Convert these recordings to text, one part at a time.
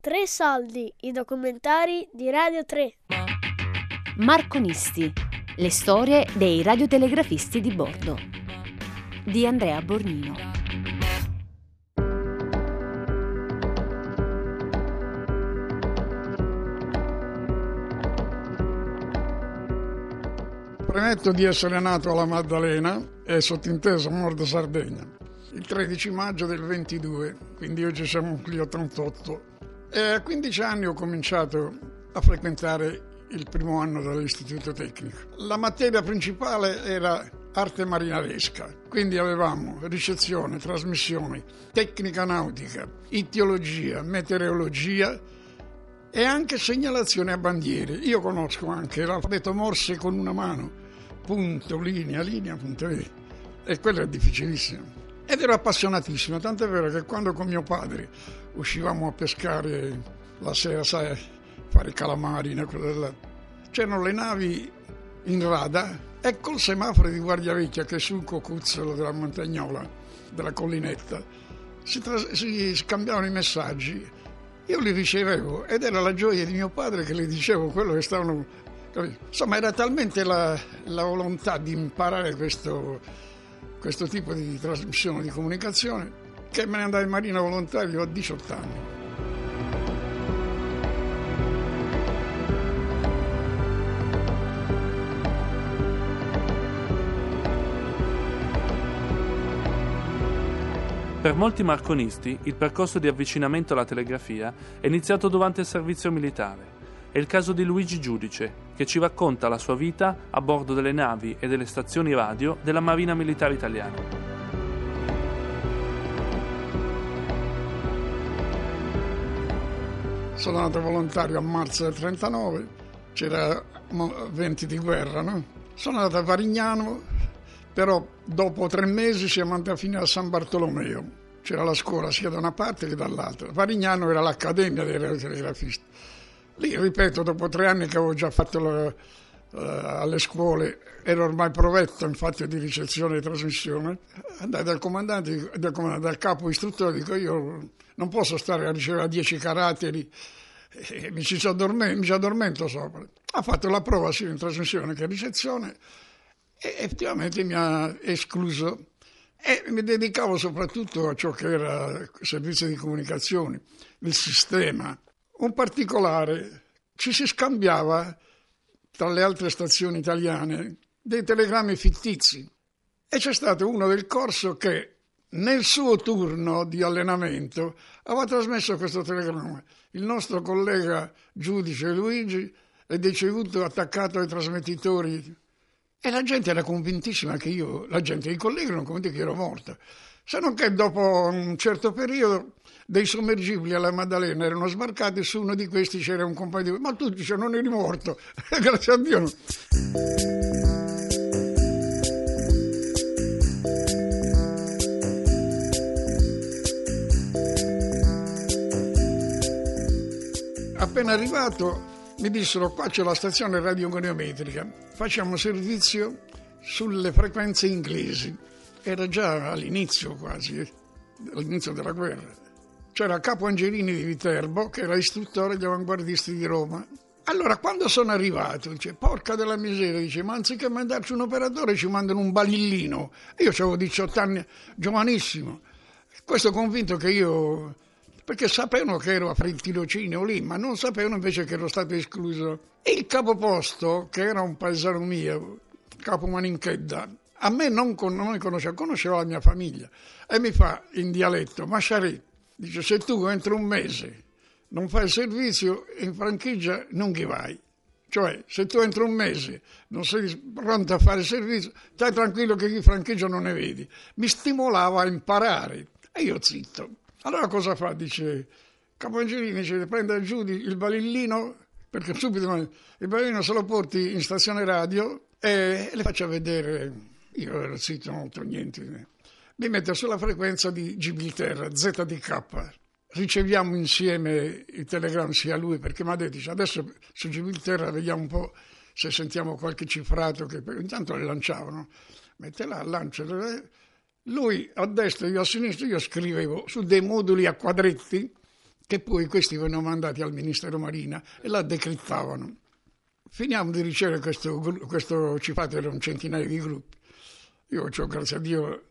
Tre soldi, i documentari di Radio 3. Marconisti, le storie dei radiotelegrafisti di bordo. Di Andrea Bornino. Premetto di essere nato alla Maddalena e sottinteso Nord Sardegna il 13 maggio del 22, quindi oggi siamo qui a 38. E a 15 anni ho cominciato a frequentare il primo anno dell'istituto tecnico. La materia principale era arte marinaresca, quindi avevamo ricezione, trasmissione, tecnica nautica, itiologia, meteorologia e anche segnalazione a bandiere. Io conosco anche l'alfabeto morse con una mano, punto, linea, linea, punto, e quello è difficilissimo. Ed ero appassionatissimo, tanto è vero che quando con mio padre uscivamo a pescare la sera, sai, fare calamari, c'erano le navi in rada e col semaforo di Guardia Vecchia che è sul cocuzzolo della montagnola, della collinetta, si, tras- si scambiavano i messaggi. Io li ricevevo ed era la gioia di mio padre che le dicevo quello che stavano... Insomma, era talmente la, la volontà di imparare questo questo tipo di trasmissione di comunicazione che me ne andai in marina volontario a 18 anni. Per molti marconisti il percorso di avvicinamento alla telegrafia è iniziato durante il servizio militare è il caso di Luigi Giudice, che ci racconta la sua vita a bordo delle navi e delle stazioni radio della Marina Militare Italiana. Sono andato volontario a marzo del 39, c'era venti di guerra, no? Sono andato a Varignano, però dopo tre mesi siamo andati finire a San Bartolomeo. C'era la scuola sia da una parte che dall'altra. Varignano era l'accademia dei radiotelegrafisti. Lì, ripeto, dopo tre anni che avevo già fatto la, alle scuole, ero ormai provetto infatti di ricezione e trasmissione, andai dal comandante, dal, comandante, dal capo istruttore, dico io non posso stare a ricevere dieci caratteri, e mi ci addormento, mi ci addormento sopra. Ha fatto la prova sia in trasmissione che in ricezione e effettivamente mi ha escluso. E mi dedicavo soprattutto a ciò che era servizio di comunicazione, il sistema un particolare, ci si scambiava tra le altre stazioni italiane dei telegrammi fittizi e c'è stato uno del corso che nel suo turno di allenamento aveva trasmesso questo telegramma. Il nostro collega giudice Luigi è deceduto attaccato ai trasmettitori e la gente era convintissima che io, la gente, i colleghi erano convinti che ero morto. Se non che dopo un certo periodo dei sommergibili alla Maddalena erano sbarcati, su uno di questi c'era un compagno di... Ma tu dice non eri morto, grazie a Dio. No. Appena arrivato mi dissero qua c'è la stazione radiogoniometrica, facciamo servizio sulle frequenze inglesi. Era già all'inizio quasi, all'inizio della guerra c'era Capo Angelini di Viterbo, che era istruttore degli avanguardisti di Roma. Allora, quando sono arrivato, dice, porca della miseria, dice, ma anziché mandarci un operatore ci mandano un balillino. Io avevo 18 anni, giovanissimo. Questo convinto che io... perché sapevano che ero a tirocinio lì, ma non sapevano invece che ero stato escluso. E il capoposto, che era un paesano mio, capo Maninchedda, a me non, non mi conosceva, conosceva la mia famiglia. E mi fa in dialetto, Masciarì, Dice, se tu entro un mese non fai servizio, in franchigia non che vai. Cioè, se tu entro un mese non sei pronto a fare servizio, stai tranquillo che in franchigia non ne vedi. Mi stimolava a imparare. E io zitto. Allora cosa fa? Dice, Capangelini dice, prende giù il balillino, perché subito il balillino se lo porti in stazione radio e le faccia vedere. Io ero zitto, non ho detto niente mi mette sulla frequenza di Gibilterra, ZDK. Riceviamo insieme il telegramma sia lui, perché mi ha detto, dice, adesso su Gibilterra vediamo un po' se sentiamo qualche cifrato, che intanto le lanciavano. Mette là, lancia. Lui a destra, io a sinistra, io scrivevo su dei moduli a quadretti che poi questi venivano mandati al Ministero Marina e la decrittavano. Finiamo di ricevere questo, questo cifate, era un centinaio di gruppi. Io ho, grazie a Dio,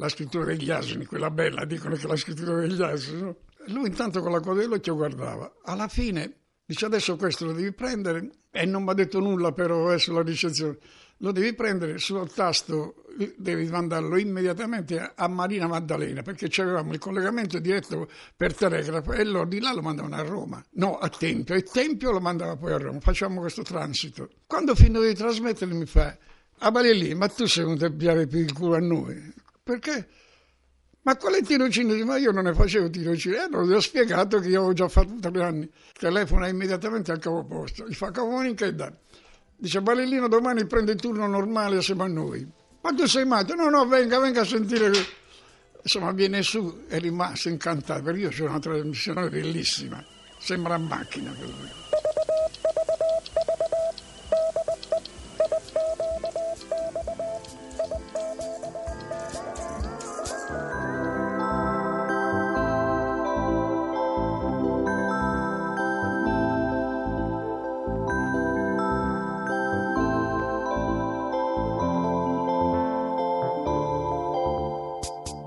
la scrittura degli asini, quella bella, dicono che la scrittura degli asini. Lui intanto con la coda dell'occhio guardava. Alla fine dice adesso questo lo devi prendere e non mi ha detto nulla però eh, sulla ricezione. Lo devi prendere sul tasto, devi mandarlo immediatamente a Marina Maddalena perché avevamo il collegamento diretto per telegrafo e loro di là lo mandavano a Roma, no a Tempio e Tempio lo mandava poi a Roma. Facciamo questo transito. Quando finito di trasmettere mi fa, ah lì, ma tu sei venuto a piare più il culo a noi? Perché? Ma quale tirocinio? Ma io non ne facevo tirocinio. E allora gli ho spiegato che io avevo già fatto tre anni. Telefona immediatamente al capoposto. Gli fa capomonica e dà. Dice Balellino domani prende il turno normale assieme a noi. Ma tu sei matto? No, no, venga, venga a sentire. Insomma, viene su e rimasto incantato. Perché io ho una trasmissione bellissima. Sembra macchina. Per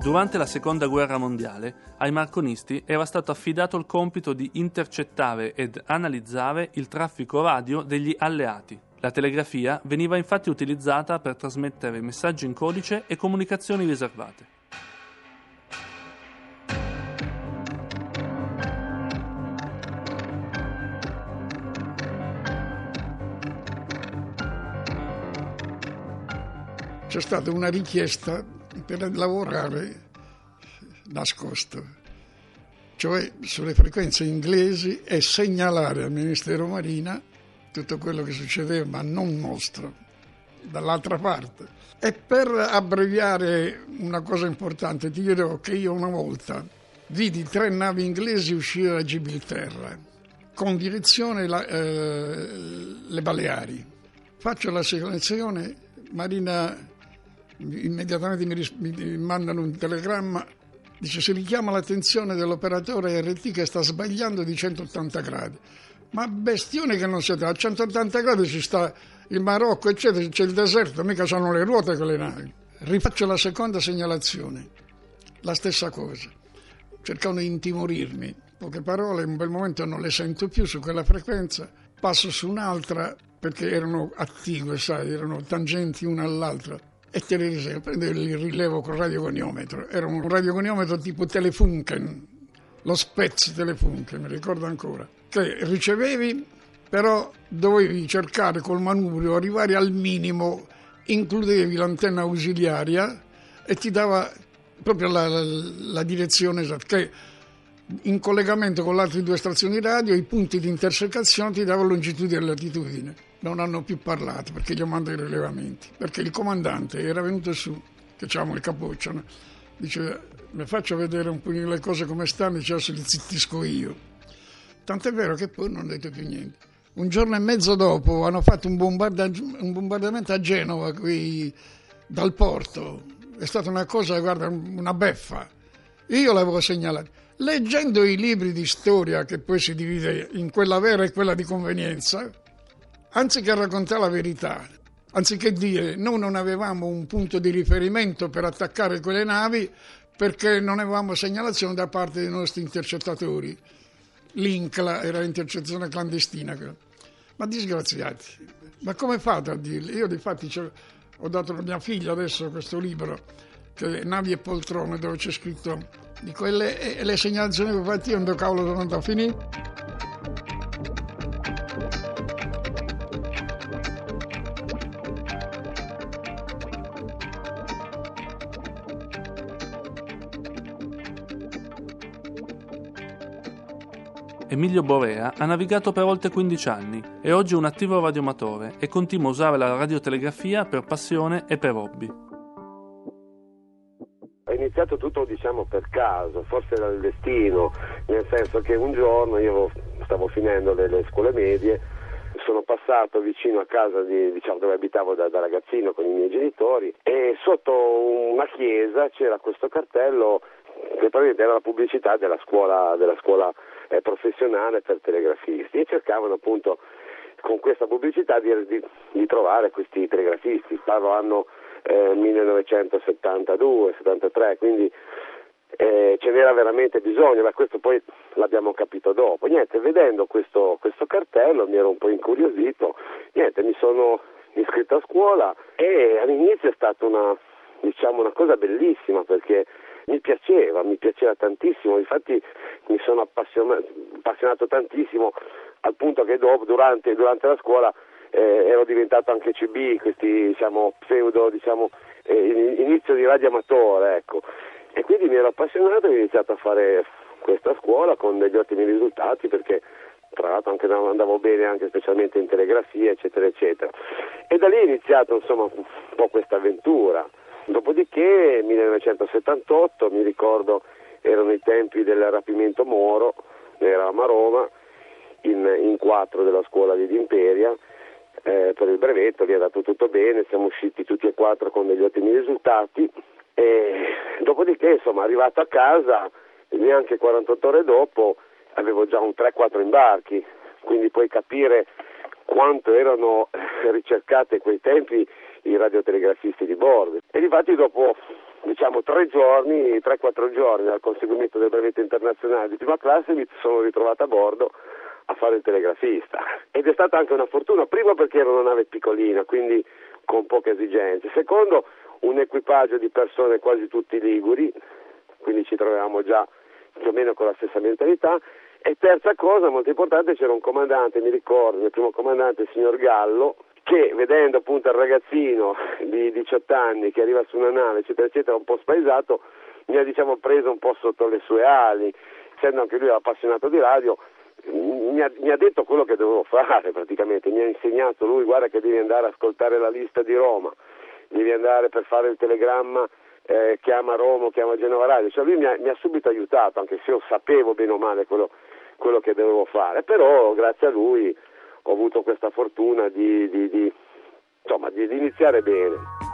Durante la seconda guerra mondiale ai marconisti era stato affidato il compito di intercettare ed analizzare il traffico radio degli alleati. La telegrafia veniva infatti utilizzata per trasmettere messaggi in codice e comunicazioni riservate. C'è stata una richiesta per lavorare nascosto, cioè sulle frequenze inglesi e segnalare al Ministero Marina tutto quello che succedeva, ma non nostro, dall'altra parte. E per abbreviare una cosa importante, ti dirò che io una volta vidi tre navi inglesi uscire da Gibilterra con direzione la, eh, le Baleari. Faccio la selezione, Marina immediatamente mi, mi mandano un telegramma, dice si richiama l'attenzione dell'operatore RT che sta sbagliando di 180 gradi. Ma bestione che non siete, a 180 gradi ci sta il Marocco, eccetera, c'è il deserto, mica sono le ruote con le navi. Rifaccio la seconda segnalazione, la stessa cosa. Cercano di intimorirmi, poche parole, in un bel momento non le sento più su quella frequenza, passo su un'altra perché erano attive, sai, erano tangenti una all'altra e te le riserve, prende il rilevo col radiogonimetro. Era un radiogonimetro tipo Telefunken, lo Spez Telefunken, mi ricordo ancora, che ricevevi, però dovevi cercare col manubrio, arrivare al minimo, includevi l'antenna ausiliaria e ti dava proprio la, la, la direzione esatta, che in collegamento con le altre due stazioni radio i punti di intersecazione ti davano longitudine e latitudine non hanno più parlato perché gli ho mandato i rilevamenti, perché il comandante era venuto su, avevamo il capoccio, no? dice mi faccio vedere un po' le cose come stanno, dice se li zittisco io. Tant'è vero che poi non ho detto più niente. Un giorno e mezzo dopo hanno fatto un, bombarda- un bombardamento a Genova qui, dal porto, è stata una cosa, guarda, una beffa. Io l'avevo segnalato. Leggendo i libri di storia, che poi si divide in quella vera e quella di convenienza, anziché raccontare la verità, anziché dire noi non avevamo un punto di riferimento per attaccare quelle navi perché non avevamo segnalazione da parte dei nostri intercettatori. L'INCLA era l'intercettazione clandestina. Ma disgraziati, ma come fate a dirli? Io difatti ho dato a mia figlia adesso questo libro, che Navi e poltrone, dove c'è scritto di quelle e le segnalazioni che ho fatto io, non cavolo sono andato a finire. Emilio Borea ha navigato per oltre 15 anni, è oggi un attivo radioamatore e continua a usare la radiotelegrafia per passione e per hobby. È iniziato tutto diciamo per caso, forse dal destino, nel senso che un giorno io stavo finendo le, scuole medie, sono passato vicino a casa di, diciamo, dove abitavo da, da, ragazzino con i miei genitori e sotto una chiesa c'era questo cartello che praticamente era la pubblicità della scuola, della scuola eh, professionale per telegrafisti. E cercavano appunto con questa pubblicità di, di, di trovare questi telegrafisti, parlo anno eh, 1972-73, quindi eh, ce n'era veramente bisogno, ma questo poi l'abbiamo capito dopo. Niente, vedendo questo, questo cartello mi ero un po' incuriosito, niente, mi sono iscritto a scuola e all'inizio è stata una, diciamo, una cosa bellissima perché mi piaceva, mi piaceva tantissimo, infatti mi sono appassionato, appassionato tantissimo al punto che dopo, durante, durante la scuola eh, ero diventato anche CB, questi diciamo, pseudo, diciamo, eh, inizio di radioamatore, ecco. E quindi mi ero appassionato e ho iniziato a fare questa scuola con degli ottimi risultati perché tra l'altro anche andavo bene anche specialmente in telegrafia eccetera eccetera. E da lì è iniziata insomma un po' questa avventura dopodiché 1978 mi ricordo erano i tempi del rapimento Moro eravamo a Roma in, in quattro della scuola di Imperia eh, per il brevetto, vi è andato tutto bene, siamo usciti tutti e quattro con degli ottimi risultati e dopodiché insomma arrivato a casa neanche 48 ore dopo avevo già un 3-4 imbarchi, quindi puoi capire quanto erano ricercate a quei tempi i radiotelegrafisti di bordo. E infatti dopo diciamo tre giorni, 3-4 giorni dal conseguimento del brevetto internazionale di prima classe mi sono ritrovato a bordo a fare il telegrafista. Ed è stata anche una fortuna, primo perché era una nave piccolina, quindi con poche esigenze, secondo un equipaggio di persone quasi tutti liguri, quindi ci trovavamo già più o meno con la stessa mentalità e terza cosa molto importante c'era un comandante, mi ricordo, il primo comandante, il signor Gallo, che vedendo appunto il ragazzino di 18 anni che arriva su una nave eccetera eccetera un po' spaesato mi ha diciamo preso un po' sotto le sue ali. Essendo anche lui appassionato di radio mi ha, mi ha, detto quello che dovevo fare praticamente, mi ha insegnato lui, guarda che devi andare a ascoltare la lista di Roma, devi andare per fare il telegramma, eh, chiama Roma, chiama Genova Radio, cioè lui mi ha, mi ha, subito aiutato, anche se io sapevo bene o male quello, quello, che dovevo fare, però grazie a lui ho avuto questa fortuna di, di, di, insomma, di iniziare bene.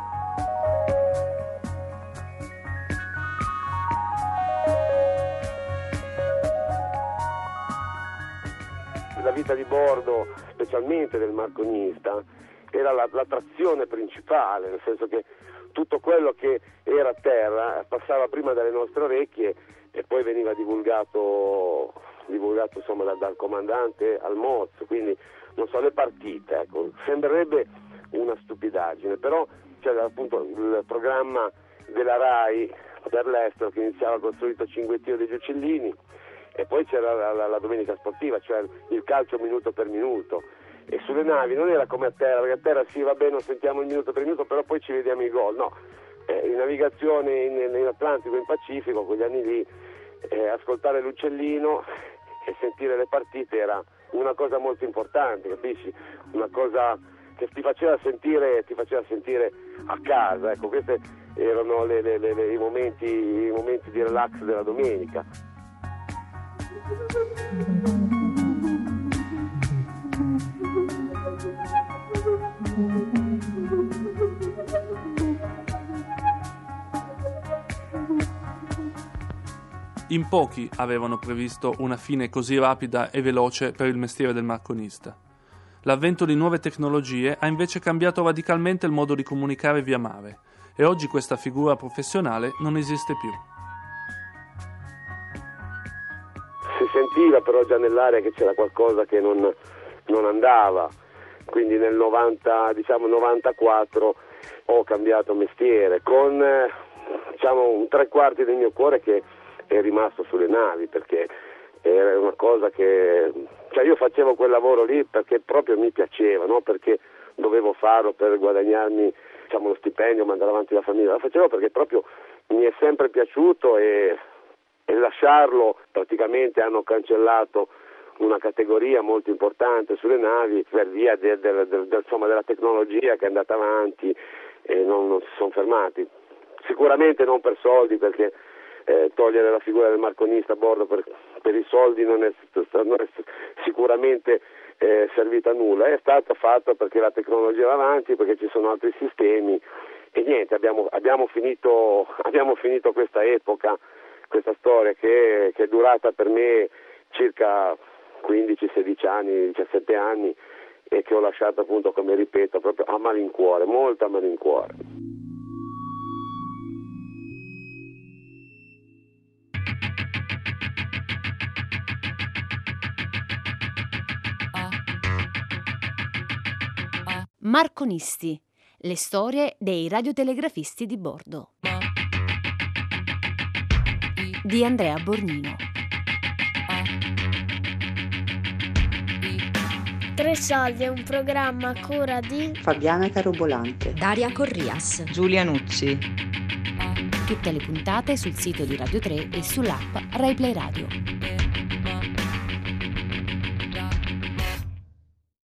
la vita di bordo, specialmente del marconista, era la, l'attrazione principale, nel senso che tutto quello che era a terra passava prima dalle nostre orecchie e poi veniva divulgato, divulgato insomma, da, dal comandante al mozzo, quindi non so, le partite, ecco. sembrerebbe una stupidaggine, però c'era appunto il programma della RAI per l'estero che iniziava col solito cinguettio degli uccellini e poi c'era la, la, la, domenica sportiva, cioè il calcio minuto per minuto. E sulle navi non era come a terra, perché a terra sì va bene, non sentiamo il minuto per minuto, però poi ci vediamo i gol. No, eh, in navigazione in, in, Atlantico, in Pacifico, quegli anni lì, eh, ascoltare l'uccellino e sentire le partite era una cosa molto importante, capisci? Una cosa che ti faceva sentire, ti faceva sentire a casa, ecco, questi erano le, le, le, i, momenti, i momenti di relax della domenica. In pochi avevano previsto una fine così rapida e veloce per il mestiere del marconista. L'avvento di nuove tecnologie ha invece cambiato radicalmente il modo di comunicare via mare e oggi questa figura professionale non esiste più. si sentiva però già nell'aria che c'era qualcosa che non, non andava, quindi nel 90, diciamo 94 ho cambiato mestiere con diciamo, un tre quarti del mio cuore che è rimasto sulle navi perché era una cosa che cioè io facevo quel lavoro lì perché proprio mi piaceva, no? perché dovevo farlo per guadagnarmi diciamo, lo stipendio, mandare avanti la famiglia, lo facevo perché proprio mi è sempre piaciuto e e lasciarlo praticamente hanno cancellato una categoria molto importante sulle navi per via de, de, de, insomma, della tecnologia che è andata avanti e non, non, si sono fermati. Sicuramente non per soldi perché eh, togliere la figura del marconista a bordo per, per i soldi non è, non è sicuramente eh, servita a nulla, è stato fatto perché la tecnologia va avanti, perché ci sono altri sistemi e niente, abbiamo, abbiamo, finito, abbiamo finito questa epoca questa storia che, che è durata per me circa 15, 16 anni, 17 anni e che ho lasciato appunto, come ripeto, proprio a malincuore, molto a malincuore. Marconisti, le storie dei radiotelegrafisti di bordo. Di Andrea Bornino. Tre soldi è un programma a cura di Fabiana Carobolante, Daria Corrias, Giulia Nucci. Tutte le puntate sul sito di Radio 3 e sull'app RaiPlay Radio.